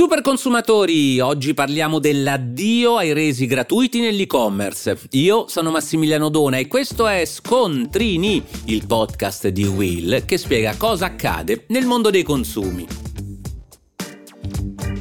Super consumatori, oggi parliamo dell'addio ai resi gratuiti nell'e-commerce. Io sono Massimiliano Dona e questo è Scontrini, il podcast di Will che spiega cosa accade nel mondo dei consumi.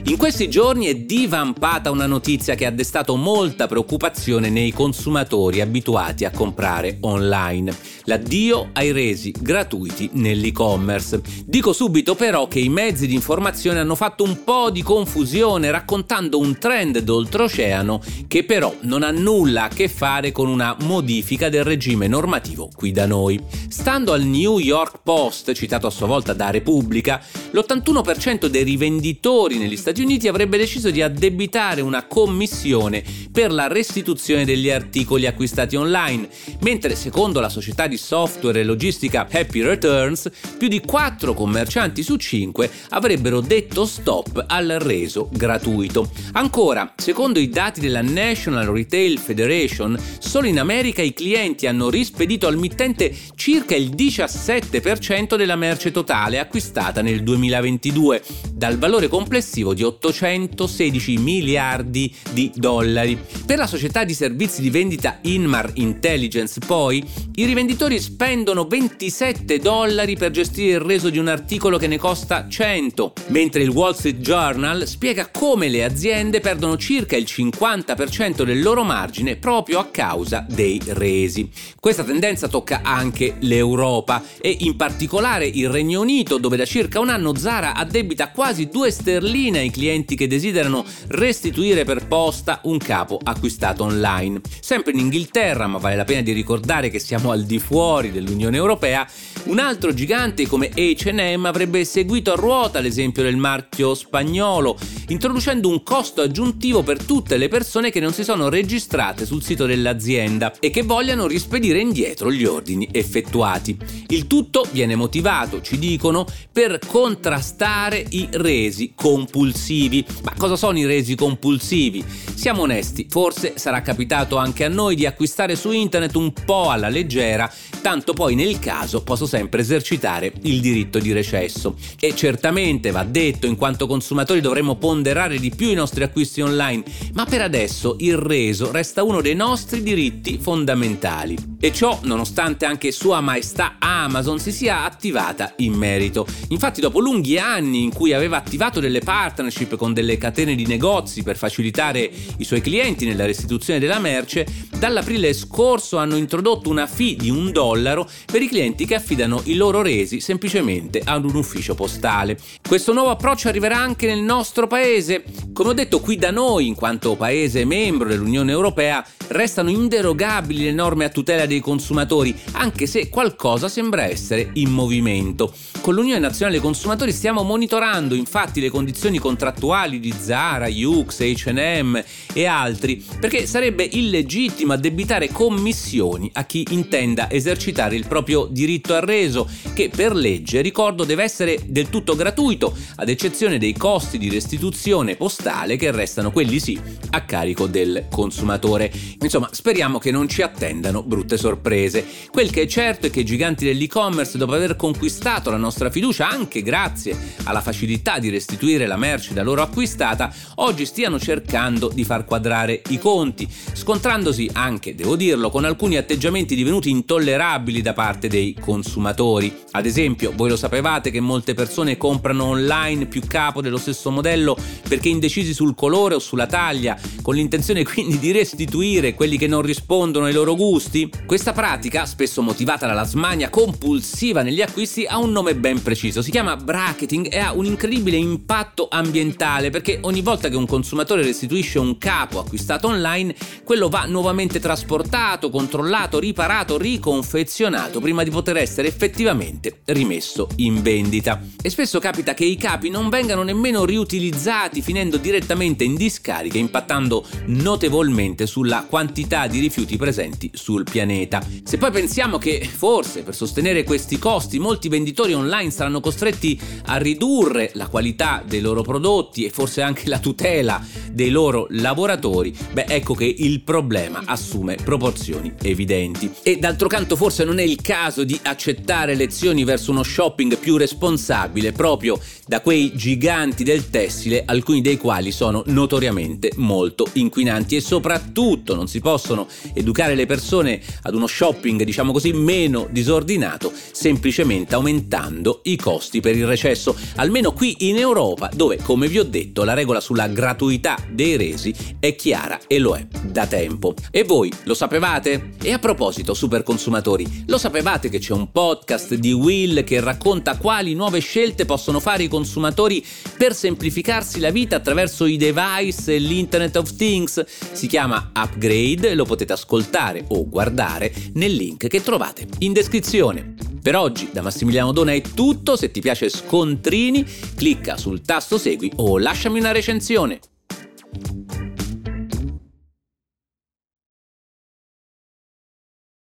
In questi giorni è divampata una notizia che ha destato molta preoccupazione nei consumatori abituati a comprare online. L'addio ai resi gratuiti nell'e-commerce. Dico subito però che i mezzi di informazione hanno fatto un po' di confusione raccontando un trend d'oltreoceano che però non ha nulla a che fare con una modifica del regime normativo qui da noi. Stando al New York Post, citato a sua volta da Repubblica, l'81% dei rivenditori negli Stati Uniti avrebbe deciso di addebitare una commissione per la restituzione degli articoli acquistati online, mentre secondo la società di software e logistica Happy Returns, più di 4 commercianti su 5 avrebbero detto stop al reso gratuito. Ancora, secondo i dati della National Retail Federation, solo in America i clienti hanno rispedito al mittente circa il 17% della merce totale acquistata nel 2022, dal valore complessivo di 816 miliardi di dollari. Per la società di servizi di vendita Inmar Intelligence, poi, i rivenditori spendono 27 dollari per gestire il reso di un articolo che ne costa 100, mentre il Wall Street Journal spiega come le aziende perdono circa il 50% del loro margine proprio a causa dei resi. Questa tendenza tocca anche l'Europa e in particolare il Regno Unito, dove da circa un anno Zara addebita quasi 2 sterline ai clienti che desiderano restituire per posta un capo acquistato online. Sempre in Inghilterra, ma vale la pena di ricordare che siamo al di fuori dell'Unione Europea, un altro gigante come HM avrebbe seguito a ruota l'esempio del marchio spagnolo, introducendo un costo aggiuntivo per tutte le persone che non si sono registrate sul sito dell'azienda e che vogliano rispedire indietro gli ordini effettuati. Il tutto viene motivato, ci dicono, per contrastare i resi compulsivi. Ma cosa sono i resi compulsivi? Siamo onesti, forse sarà capitato anche a noi di acquistare su internet un po' alla leggera, tanto poi nel caso posso sempre esercitare il diritto di recesso. E certamente va detto, in quanto consumatori dovremmo ponderare di più i nostri acquisti online, ma per adesso il reso resta uno dei nostri diritti fondamentali. E ciò nonostante anche Sua Maestà Amazon si sia attivata in merito. Infatti dopo lunghi anni in cui aveva attivato delle partnership con delle catene di negozi per facilitare i suoi clienti nella restituzione della merce, dall'aprile scorso hanno introdotto una fee di un dollaro per i clienti che affidano i loro resi semplicemente ad un ufficio postale. Questo nuovo approccio arriverà anche nel nostro paese. Come ho detto qui da noi, in quanto paese membro dell'Unione Europea, restano inderogabili le norme a tutela dei consumatori, anche se qualcosa sembra essere in movimento. Con l'Unione Nazionale dei Consumatori stiamo monitorando infatti le condizioni contrattuali di Zara, Yux, H&M e altri, perché sarebbe illegittimo addebitare commissioni a chi intenda esercitare il proprio diritto al reso, che per legge, ricordo, deve essere del tutto gratuito, ad eccezione dei costi di restituzione postale che restano quelli sì a carico del consumatore. Insomma, speriamo che non ci attendano brutte sorprese. Quel che è certo è che i giganti dell'e-commerce, dopo aver conquistato la nostra fiducia anche grazie alla facilità di restituire la merce da loro acquistata, oggi stiano cercando di far quadrare i conti, scontrandosi anche, devo dirlo, con alcuni atteggiamenti divenuti intollerabili da parte dei consumatori. Ad esempio, voi lo sapevate che molte persone comprano online più capo dello stesso modello perché indecisi sul colore o sulla taglia, con l'intenzione quindi di restituire quelli che non rispondono ai loro gusti? Questa pratica, spesso motivata dalla smania compulsiva negli acquisti, ha un nome ben preciso, si chiama bracketing e ha un incredibile impatto ambientale perché ogni volta che un consumatore restituisce un capo acquistato online, quello va nuovamente trasportato, controllato, riparato, riconfezionato prima di poter essere effettivamente rimesso in vendita. E spesso capita che i capi non vengano nemmeno riutilizzati, finendo direttamente in discarica, impattando notevolmente sulla quantità di rifiuti presenti sul pianeta. Se poi pensiamo che forse per sostenere questi costi molti venditori online saranno costretti a ridurre la qualità dei loro prodotti e forse anche la tutela dei loro lavoratori, beh ecco che il problema assume proporzioni evidenti. E d'altro canto forse non è il caso di accettare lezioni verso uno shopping più responsabile proprio da quei giganti del tessile, alcuni dei quali sono notoriamente molto inquinanti e soprattutto non si possono educare le persone ad uno shopping diciamo così meno disordinato semplicemente aumentando i costi per il recesso, almeno qui in Europa dove come vi ho detto la regola sulla gratuità dei resi è chiara e lo è da tempo. E voi lo sapevate? E a proposito, super consumatori, lo sapevate che c'è un podcast di Will che racconta quali nuove scelte possono fare i consumatori per semplificarsi la vita attraverso i device e l'Internet of Things? Si chiama Upgrade, lo potete ascoltare o guardare nel link che trovate in descrizione. Per oggi da Massimiliano Dona è tutto, se ti piace Scontrini clicca sul tasto segui o lasciami una recensione.